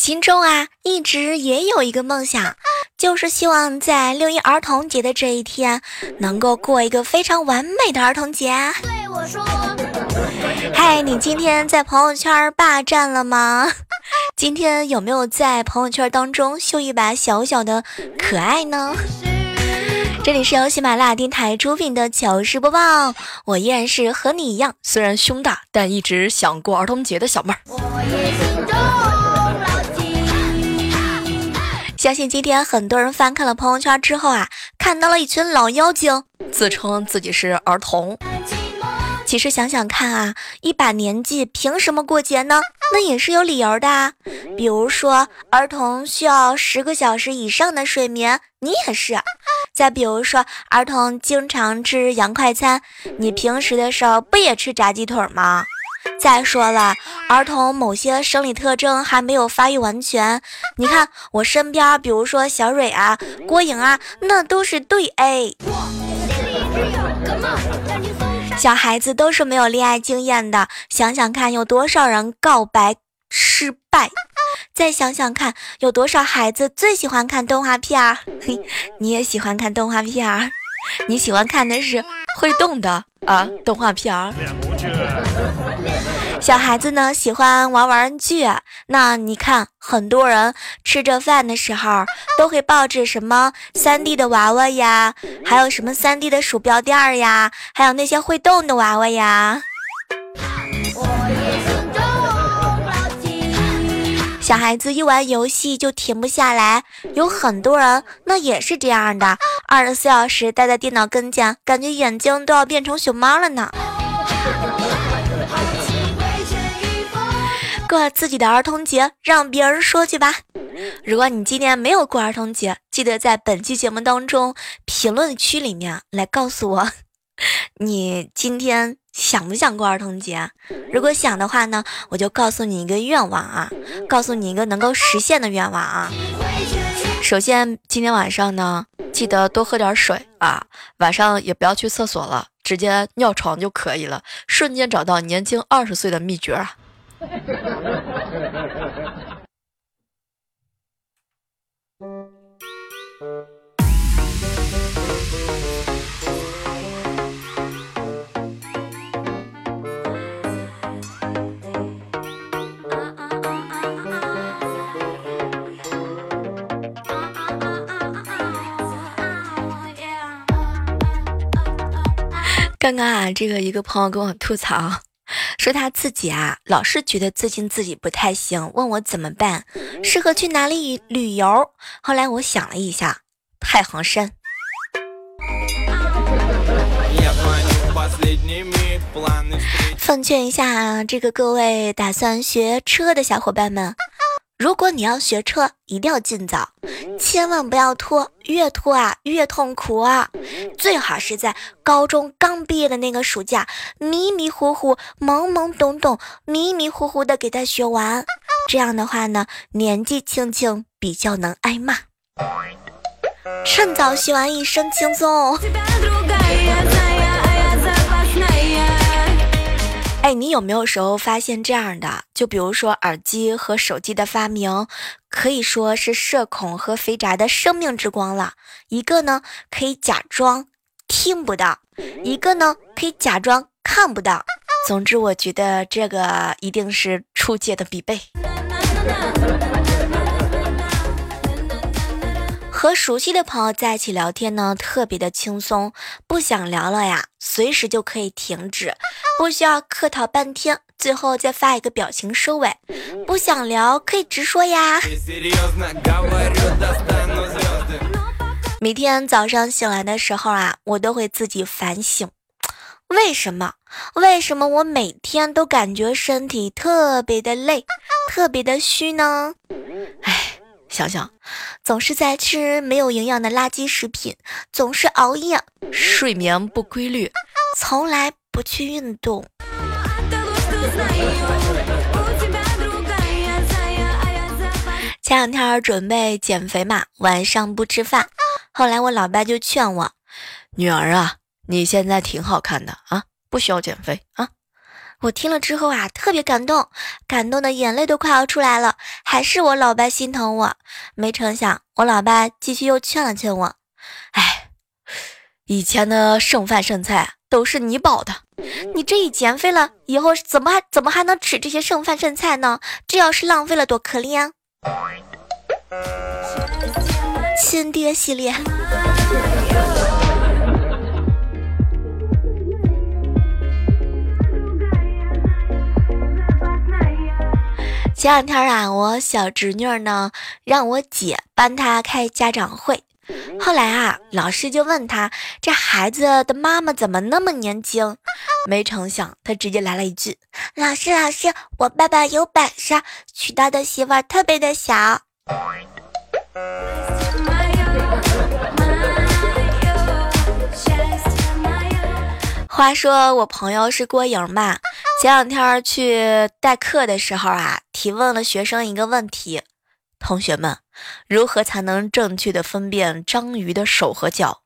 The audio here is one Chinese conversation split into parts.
心中啊，一直也有一个梦想，就是希望在六一儿童节的这一天，能够过一个非常完美的儿童节。对我说，嗨，你今天在朋友圈霸占了吗？今天有没有在朋友圈当中秀一把小小的可爱呢？这里是由喜马拉雅电台出品的糗事播报，我依然是和你一样，虽然胸大，但一直想过儿童节的小妹儿。我也心中牢记。相信今天很多人翻看了朋友圈之后啊，看到了一群老妖精，自称自己是儿童。其实想想看啊，一把年纪凭什么过节呢？那也是有理由的啊。比如说，儿童需要十个小时以上的睡眠，你也是。再比如说，儿童经常吃洋快餐，你平时的时候不也吃炸鸡腿吗？再说了，儿童某些生理特征还没有发育完全。你看我身边，比如说小蕊啊、郭颖啊，那都是对 A。小孩子都是没有恋爱经验的，想想看，有多少人告白失败？再想想看，有多少孩子最喜欢看动画片儿？嘿，你也喜欢看动画片儿？你喜欢看的是会动的啊动画片儿。小孩子呢喜欢玩玩具，那你看很多人吃着饭的时候都会抱着什么三 D 的娃娃呀，还有什么三 D 的鼠标垫儿呀，还有那些会动的娃娃呀。小孩子一玩游戏就停不下来，有很多人那也是这样的，二十四小时待在电脑跟前，感觉眼睛都要变成熊猫了呢。过自己的儿童节，让别人说去吧。如果你今天没有过儿童节，记得在本期节目当中评论区里面来告诉我，你今天想不想过儿童节？如果想的话呢，我就告诉你一个愿望啊，告诉你一个能够实现的愿望啊。首先，今天晚上呢，记得多喝点水啊，晚上也不要去厕所了，直接尿床就可以了，瞬间找到年轻二十岁的秘诀啊！刚刚啊，这个一个朋友跟我吐槽，说他自己啊老是觉得最近自己不太行，问我怎么办，适合去哪里旅游。后来我想了一下，太行山。奉劝一下这个各位打算学车的小伙伴们，如果你要学车，一定要尽早，千万不要拖，越拖啊越痛苦啊！最好是在高中刚毕业的那个暑假，迷迷糊糊、懵懵懂懂、迷迷糊糊的给他学完。这样的话呢，年纪轻轻比较能挨骂。趁早学完，一生轻松。哎，你有没有时候发现这样的？就比如说耳机和手机的发明，可以说是社恐和肥宅的生命之光了。一个呢可以假装听不到，一个呢可以假装看不到。总之，我觉得这个一定是出界的必备。和熟悉的朋友在一起聊天呢，特别的轻松。不想聊了呀，随时就可以停止，不需要客套半天，最后再发一个表情收尾。不想聊可以直说呀。每天早上醒来的时候啊，我都会自己反省。为什么？为什么我每天都感觉身体特别的累，特别的虚呢？哎，想想，总是在吃没有营养的垃圾食品，总是熬夜，睡眠不规律，从来不去运动。前两天准备减肥嘛，晚上不吃饭，后来我老爸就劝我，女儿啊。你现在挺好看的啊，不需要减肥啊！我听了之后啊，特别感动，感动的眼泪都快要出来了。还是我老爸心疼我，没成想我老爸继续又劝了劝我。哎，以前的剩饭剩菜都是你饱的，你这一减肥了以后，怎么还怎么还能吃这些剩饭剩菜呢？这要是浪费了，多可怜！啊亲爹系列。前两天啊，我小侄女呢让我姐帮她开家长会，后来啊，老师就问她这孩子的妈妈怎么那么年轻？没成想，她直接来了一句：“老师，老师，我爸爸有本事，娶到的媳妇儿特别的小。”话说我朋友是郭莹吧，前两天去代课的时候啊，提问了学生一个问题：同学们，如何才能正确的分辨章鱼的手和脚？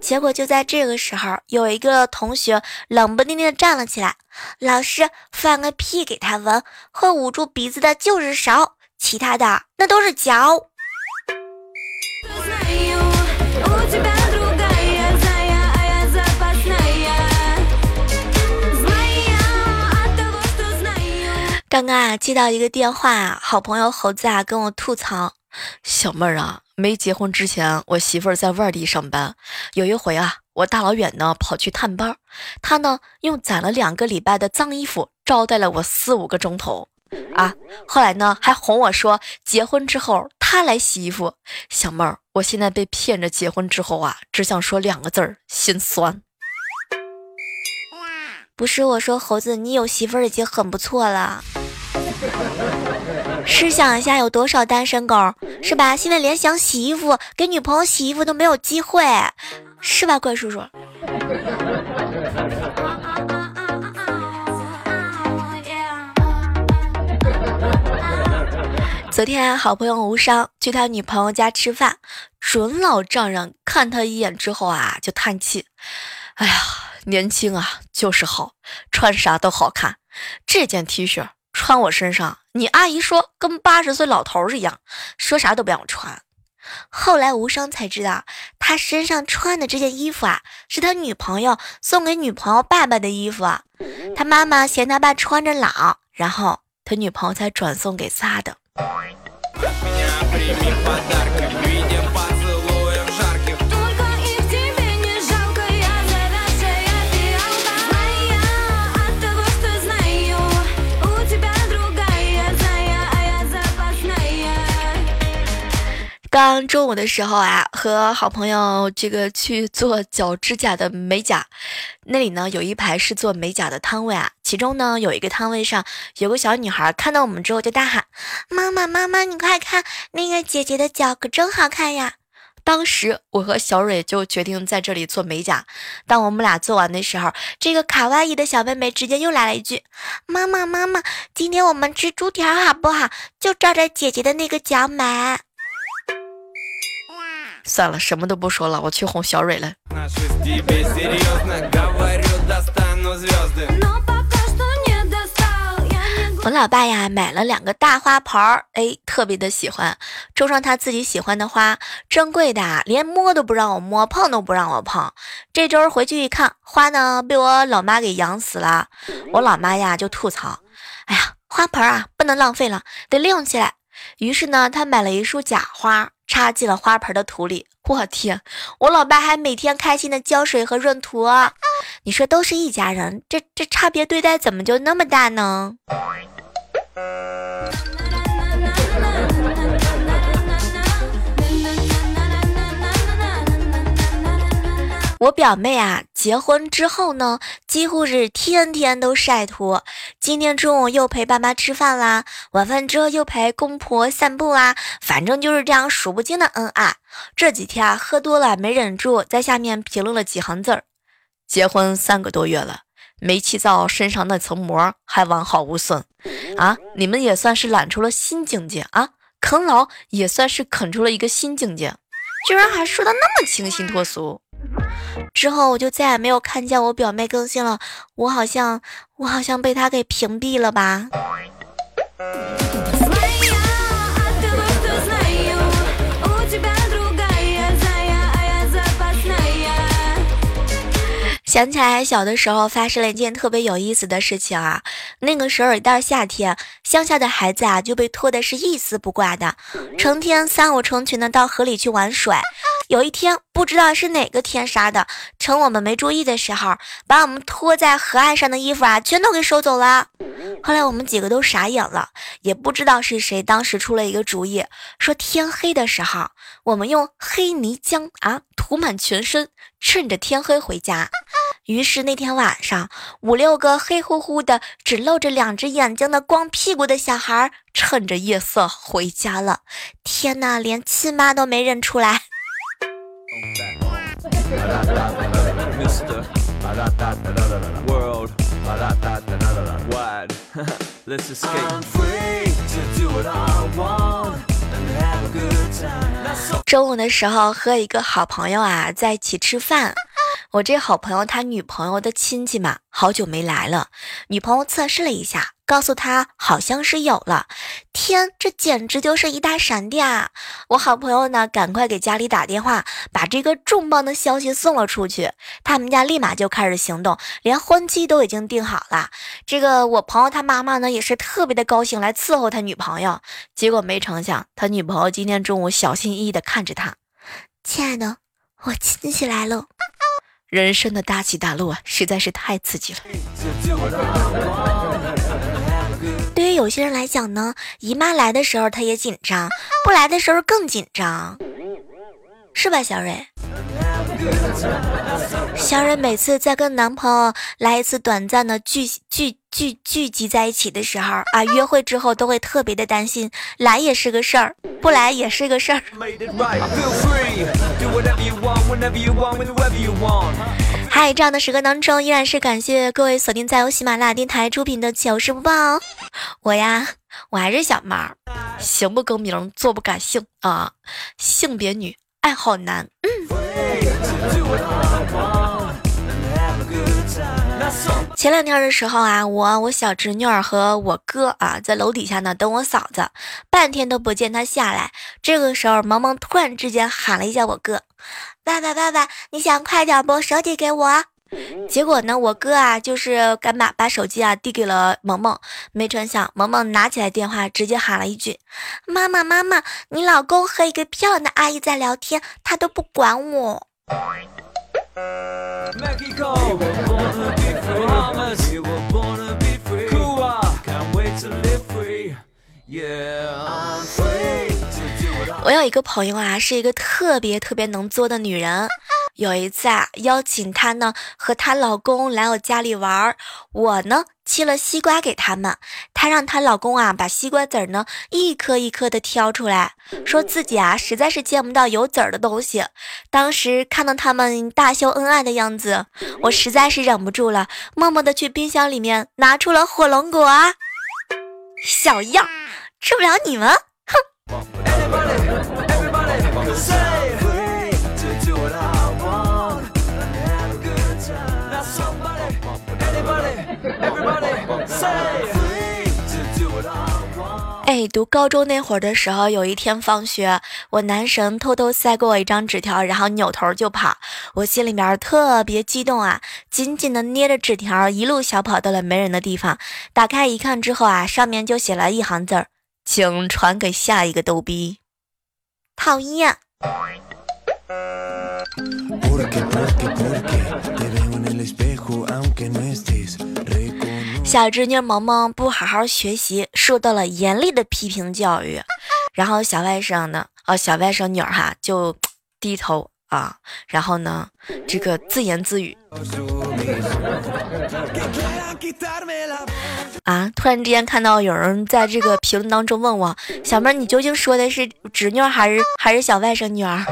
结果就在这个时候，有一个同学冷不丁的站了起来：“老师，放个屁给他闻，会捂住鼻子的就是手，其他的那都是脚。”刚刚啊，接到一个电话啊，好朋友猴子啊跟我吐槽：“小妹儿啊，没结婚之前，我媳妇儿在外地上班。有一回啊，我大老远呢跑去探班，她呢用攒了两个礼拜的脏衣服招待了我四五个钟头啊。后来呢还哄我说结婚之后她来洗衣服。小妹儿，我现在被骗着结婚之后啊，只想说两个字儿：心酸。不是我说猴子，你有媳妇儿已经很不错了。” 试想一下，有多少单身狗是吧？现在连想洗衣服、给女朋友洗衣服都没有机会，是吧，怪叔叔？昨天好朋友无伤去他女朋友家吃饭，准老丈人看他一眼之后啊，就叹气：“哎呀，年轻啊，就是好，穿啥都好看。这件 T 恤。”穿我身上，你阿姨说跟八十岁老头儿一样，说啥都不让我穿。后来无伤才知道，他身上穿的这件衣服啊，是他女朋友送给女朋友爸爸的衣服。他妈妈嫌他爸穿着老，然后他女朋友才转送给仨的。刚中午的时候啊，和好朋友这个去做脚指甲的美甲，那里呢有一排是做美甲的摊位啊，其中呢有一个摊位上有个小女孩看到我们之后就大喊：“妈妈妈妈，你快看那个姐姐的脚可真好看呀！”当时我和小蕊就决定在这里做美甲。当我们俩做完的时候，这个卡哇伊的小妹妹直接又来了一句：“妈妈妈妈，今天我们吃猪蹄好不好？就照着姐姐的那个脚买。”算了，什么都不说了，我去哄小蕊了。我老爸呀买了两个大花盆儿，哎，特别的喜欢，种上他自己喜欢的花，珍贵的，连摸都不让我摸，碰都不让我碰。这周回去一看，花呢被我老妈给养死了。我老妈呀就吐槽：“哎呀，花盆啊不能浪费了，得利用起来。”于是呢，他买了一束假花。插进了花盆的土里，我天！我老爸还每天开心的浇水和润土。你说都是一家人，这这差别对待怎么就那么大呢？我表妹啊，结婚之后呢，几乎是天天都晒图。今天中午又陪爸妈吃饭啦，晚饭之后又陪公婆散步啦，反正就是这样数不清的恩爱。这几天啊，喝多了没忍住，在下面评论了几行字儿：结婚三个多月了，煤气灶身上那层膜还完好无损啊！你们也算是揽出了新境界啊！啃老也算是啃出了一个新境界。居然还说的那么清新脱俗，之后我就再也没有看见我表妹更新了，我好像我好像被她给屏蔽了吧。想起来小的时候发生了一件特别有意思的事情啊，那个时候一到夏天，乡下的孩子啊就被拖的是一丝不挂的，成天三五成群的到河里去玩水。有一天，不知道是哪个天杀的，趁我们没注意的时候，把我们拖在河岸上的衣服啊全都给收走了。后来我们几个都傻眼了，也不知道是谁当时出了一个主意，说天黑的时候，我们用黑泥浆啊涂满全身，趁着天黑回家。于是那天晚上，五六个黑乎乎的、只露着两只眼睛的光屁股的小孩，趁着夜色回家了。天哪，连亲妈都没认出来。中午的时候和一个好朋友啊在一起吃饭。我这好朋友他女朋友的亲戚嘛，好久没来了。女朋友测试了一下，告诉他好像是有了。天，这简直就是一大闪电啊！我好朋友呢，赶快给家里打电话，把这个重磅的消息送了出去。他们家立马就开始行动，连婚期都已经定好了。这个我朋友他妈妈呢，也是特别的高兴来伺候他女朋友。结果没成想，他女朋友今天中午小心翼翼的看着他，亲爱的，我亲戚来了。人生的大起大落啊，实在是太刺激了。对于有些人来讲呢，姨妈来的时候他也紧张，不来的时候更紧张，是吧，小蕊？小蕊每次在跟男朋友来一次短暂的聚聚聚聚集在一起的时候啊，约会之后都会特别的担心，来也是个事儿，不来也是个事儿。嗨，这样的时刻当中，依然是感谢各位锁定在由喜马拉雅电台出品的糗事播报。我呀，我还是小猫，行不更名，坐不改姓啊，性别女，爱好男，嗯。前两天的时候啊，我我小侄女儿和我哥啊在楼底下呢等我嫂子，半天都不见她下来。这个时候，萌萌突然之间喊了一下我哥：“爸爸，爸爸，你想快点不？手机给我。”结果呢，我哥啊就是赶把把手机啊递给了萌萌，没成想萌萌拿起来电话，直接喊了一句：“妈妈，妈妈，你老公和一个漂亮的阿姨在聊天，他都不管我。”我有一个朋友啊，是一个特别特别能作的女人。有一次啊，邀请她呢和她老公来我家里玩儿，我呢切了西瓜给他们，她让她老公啊把西瓜籽儿呢一颗一颗的挑出来，说自己啊实在是见不到有籽儿的东西。当时看到他们大秀恩爱的样子，我实在是忍不住了，默默的去冰箱里面拿出了火龙果，小样，吃不了你们，哼。哎，读高中那会儿的时候，有一天放学，我男神偷偷塞给我一张纸条，然后扭头就跑。我心里面特别激动啊，紧紧的捏着纸条，一路小跑到了没人的地方。打开一看之后啊，上面就写了一行字儿：“请传给下一个逗逼。”讨厌。小侄女萌萌不好好学习，受到了严厉的批评教育。然后小外甥呢，哦，小外甥女儿哈就低头啊，然后呢，这个自言自语。啊！突然之间看到有人在这个评论当中问我：“小妹，你究竟说的是侄女还是还是小外甥女儿？”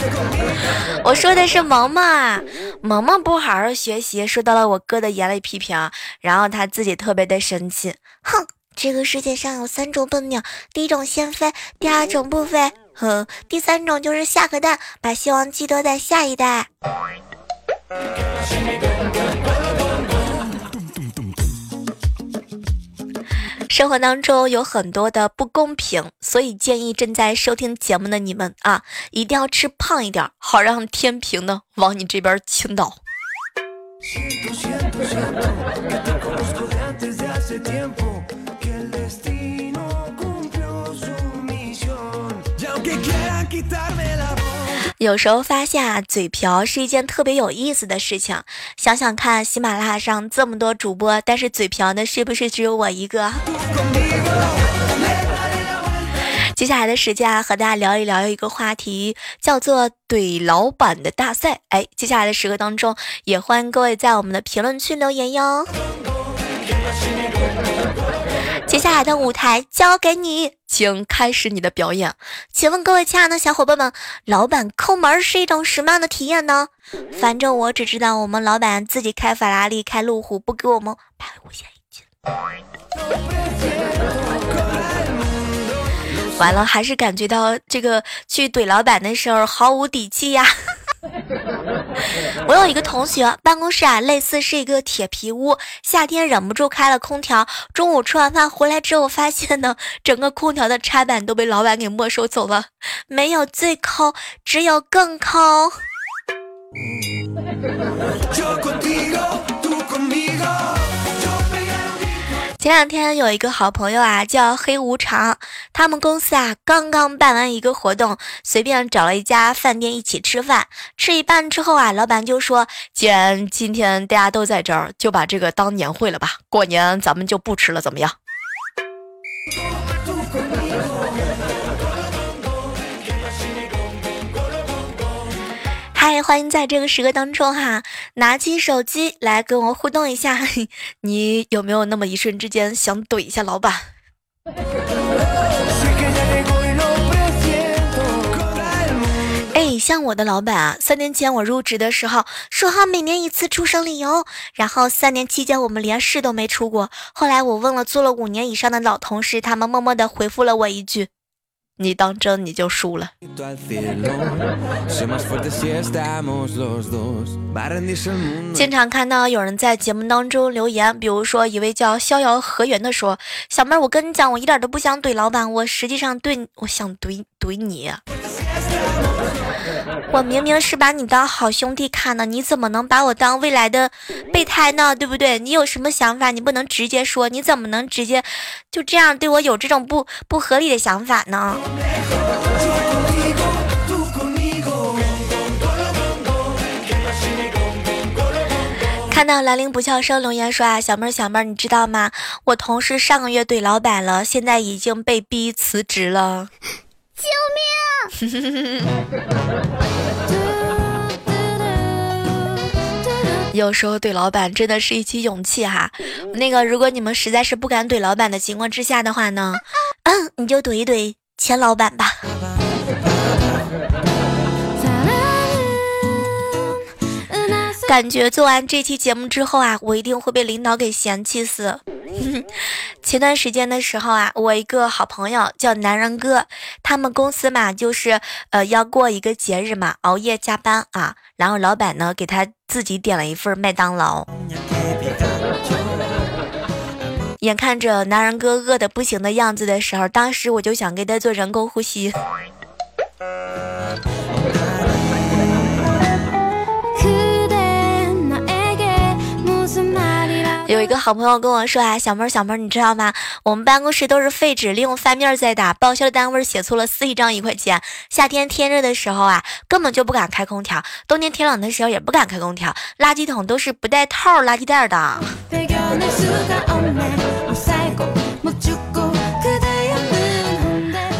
我说的是萌萌啊，萌萌不好好学习，受到了我哥的严厉批评，然后他自己特别的生气。哼，这个世界上有三种笨鸟，第一种先飞，第二种不飞，哼，第三种就是下个蛋，把希望寄托在下一代。生活当中有很多的不公平，所以建议正在收听节目的你们啊，一定要吃胖一点，好让天平呢往你这边倾倒。有时候发现啊，嘴瓢是一件特别有意思的事情。想想看，喜马拉雅上这么多主播，但是嘴瓢的是不是只有我一个？接下来的时间啊，和大家聊一聊一个话题，叫做怼老板的大赛。哎，接下来的时刻当中，也欢迎各位在我们的评论区留言哟。下来的舞台交给你，请开始你的表演。请问各位亲爱的小伙伴们，老板抠门是一种什么样的体验呢？反正我只知道，我们老板自己开法拉利、开路虎，不给我们排五险一金。完了，还是感觉到这个去怼老板的时候毫无底气呀。我有一个同学，办公室啊，类似是一个铁皮屋，夏天忍不住开了空调。中午吃完饭回来之后，发现呢，整个空调的插板都被老板给没收走了。没有最抠，只有更抠。前两天有一个好朋友啊，叫黑无常，他们公司啊刚刚办完一个活动，随便找了一家饭店一起吃饭。吃一半之后啊，老板就说：“既然今天大家都在这儿，就把这个当年会了吧。过年咱们就不吃了，怎么样？”嗨，欢迎在这个时刻当中哈，拿起手机来跟我互动一下。你有没有那么一瞬之间想怼一下老板？哎，像我的老板啊，三年前我入职的时候说好每年一次出省旅游，然后三年期间我们连市都没出过。后来我问了做了五年以上的老同事，他们默默的回复了我一句。你当真你就输了。经常看到有人在节目当中留言，比如说一位叫逍遥河源的说：“小妹儿，我跟你讲，我一点都不想怼老板，我实际上对我想怼怼你。”我明明是把你当好兄弟看的，你怎么能把我当未来的备胎呢？对不对？你有什么想法？你不能直接说，你怎么能直接就这样对我有这种不不合理的想法呢？看到兰陵不笑生留言说啊，小妹儿小妹儿，你知道吗？我同事上个月怼老板了，现在已经被逼辞职了。救命！有时候怼老板真的是一起勇气哈。那个，如果你们实在是不敢怼老板的情况之下的话呢，嗯，你就怼一怼钱老板吧。感觉做完这期节目之后啊，我一定会被领导给嫌弃死。前段时间的时候啊，我一个好朋友叫男人哥，他们公司嘛，就是呃要过一个节日嘛，熬夜加班啊，然后老板呢给他自己点了一份麦当劳。眼看着男人哥饿的不行的样子的时候，当时我就想给他做人工呼吸。有一个好朋友跟我说啊，小妹儿小妹儿，你知道吗？我们办公室都是废纸，利用翻面再打。报销的单位写错了四一张一块钱。夏天天热的时候啊，根本就不敢开空调；冬天天冷的时候也不敢开空调。垃圾桶都是不带套垃圾袋的。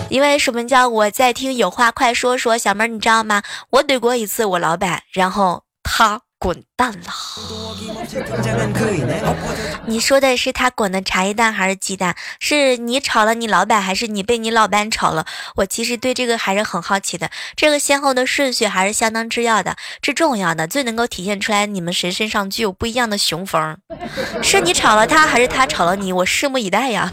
因为什么叫我在听有话快说说，小妹儿你知道吗？我怼过一次我老板，然后他。滚蛋了！你说的是他滚的茶叶蛋还是鸡蛋？是你炒了你老板，还是你被你老板炒了？我其实对这个还是很好奇的，这个先后的顺序还是相当之要的，这重要的，最能够体现出来你们谁身上具有不一样的雄风。是你炒了他，还是他炒了你？我拭目以待呀！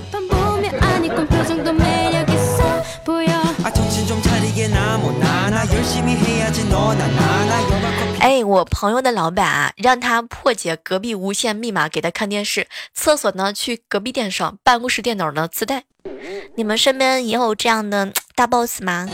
哎，我朋友的老板啊，让他破解隔壁无线密码给他看电视，厕所呢去隔壁电上，办公室电脑呢自带。你们身边也有这样的大 boss 吗？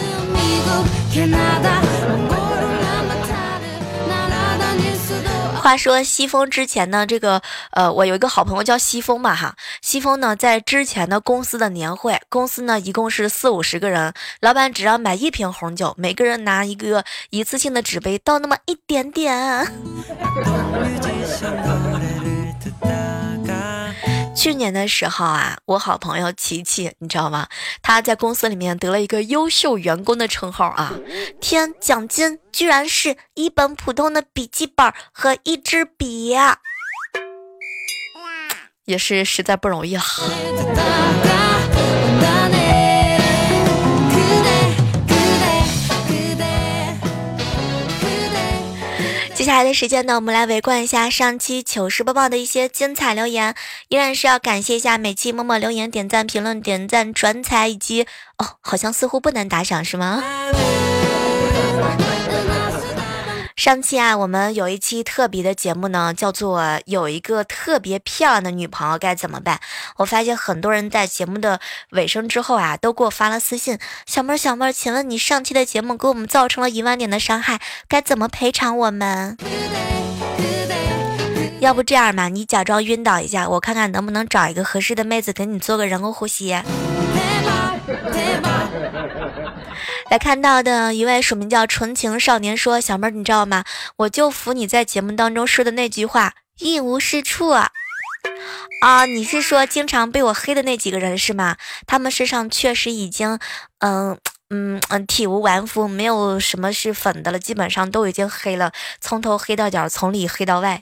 话说西风之前呢，这个呃，我有一个好朋友叫西风嘛哈。西风呢，在之前的公司的年会，公司呢一共是四五十个人，老板只要买一瓶红酒，每个人拿一个一次性的纸杯倒那么一点点。去年的时候啊，我好朋友琪琪，你知道吗？他在公司里面得了一个优秀员工的称号啊！天，奖金居然是一本普通的笔记本和一支笔，也是实在不容易了。接下来的时间呢，我们来围观一下上期糗事播报的一些精彩留言。依然是要感谢一下每期默默留言、点赞、评论、点赞、转载以及哦，好像似乎不能打赏是吗？上期啊，我们有一期特别的节目呢，叫做有一个特别漂亮的女朋友该怎么办？我发现很多人在节目的尾声之后啊，都给我发了私信：小妹儿，小妹儿，请问你上期的节目给我们造成了一万点的伤害，该怎么赔偿我们？要不这样吧，你假装晕倒一下，我看看能不能找一个合适的妹子给你做个人工呼吸。来看到的一位署名叫纯情少年说：“小妹儿，你知道吗？我就服你在节目当中说的那句话，一无是处啊！啊你是说经常被我黑的那几个人是吗？他们身上确实已经，嗯嗯嗯，体无完肤，没有什么是粉的了，基本上都已经黑了，从头黑到脚，从里黑到外。”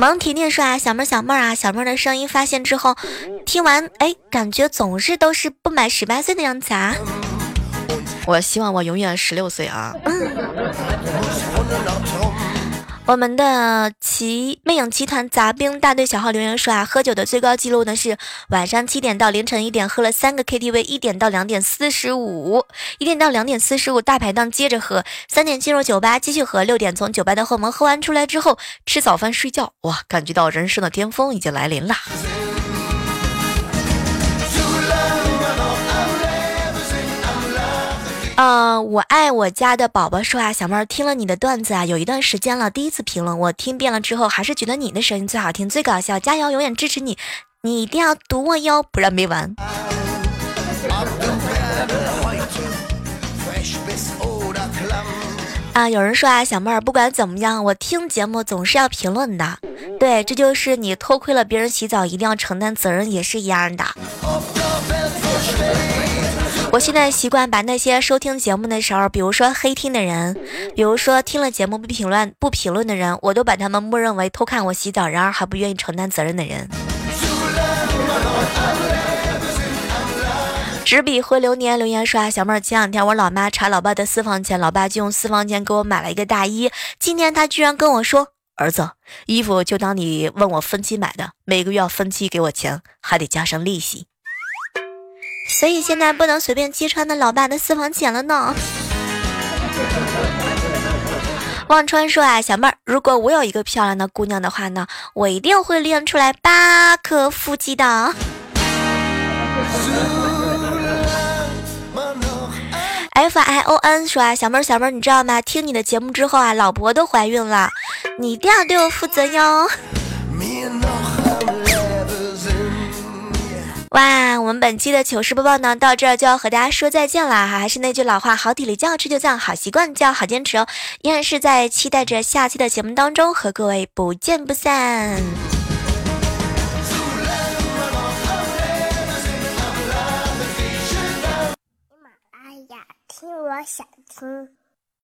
萌婷婷说啊，小妹儿小妹儿啊，小妹儿的声音发现之后，听完哎，感觉总是都是不满十八岁的样子啊。我希望我永远十六岁啊。我们的奇魅影集团杂兵大队小号留言说啊，喝酒的最高记录呢是晚上七点到凌晨一点喝了三个 KTV，一点到两点四十五，一点到两点四十五大排档接着喝，三点进入酒吧继续喝，六点从酒吧的后门喝完出来之后吃早饭睡觉，哇，感觉到人生的巅峰已经来临了。嗯，我爱我家的宝宝说啊，小妹儿听了你的段子啊，有一段时间了，第一次评论，我听遍了之后，还是觉得你的声音最好听、最搞笑，加油，永远支持你，你一定要读我哟，不然没完。啊，有人说啊，小妹儿不管怎么样，我听节目总是要评论的，对，这就是你偷窥了别人洗澡，一定要承担责任，也是一样的。我现在习惯把那些收听节目的时候，比如说黑听的人，比如说听了节目不评论不评论的人，我都把他们默认为偷看我洗澡，然而还不愿意承担责任的人。执笔回流年留言说，小妹儿，前两天我老妈查老爸的私房钱，老爸就用私房钱给我买了一个大衣，今天他居然跟我说，儿子，衣服就当你问我分期买的，每个月要分期给我钱，还得加上利息。所以现在不能随便揭穿那老爸的私房钱了呢。忘川说啊，小妹儿，如果我有一个漂亮的姑娘的话呢，我一定会练出来八颗腹肌的。F I O N 说啊，小妹儿小妹儿，你知道吗？听你的节目之后啊，老婆都怀孕了，你一定要对我负责哟。哇我们本期的糗事播报呢到这儿就要和大家说再见啦哈还是那句老话好体力就要吃就这样好习惯就要好坚持哦依然是在期待着下期的节目当中和各位不见不散。喜马拉雅听我想听。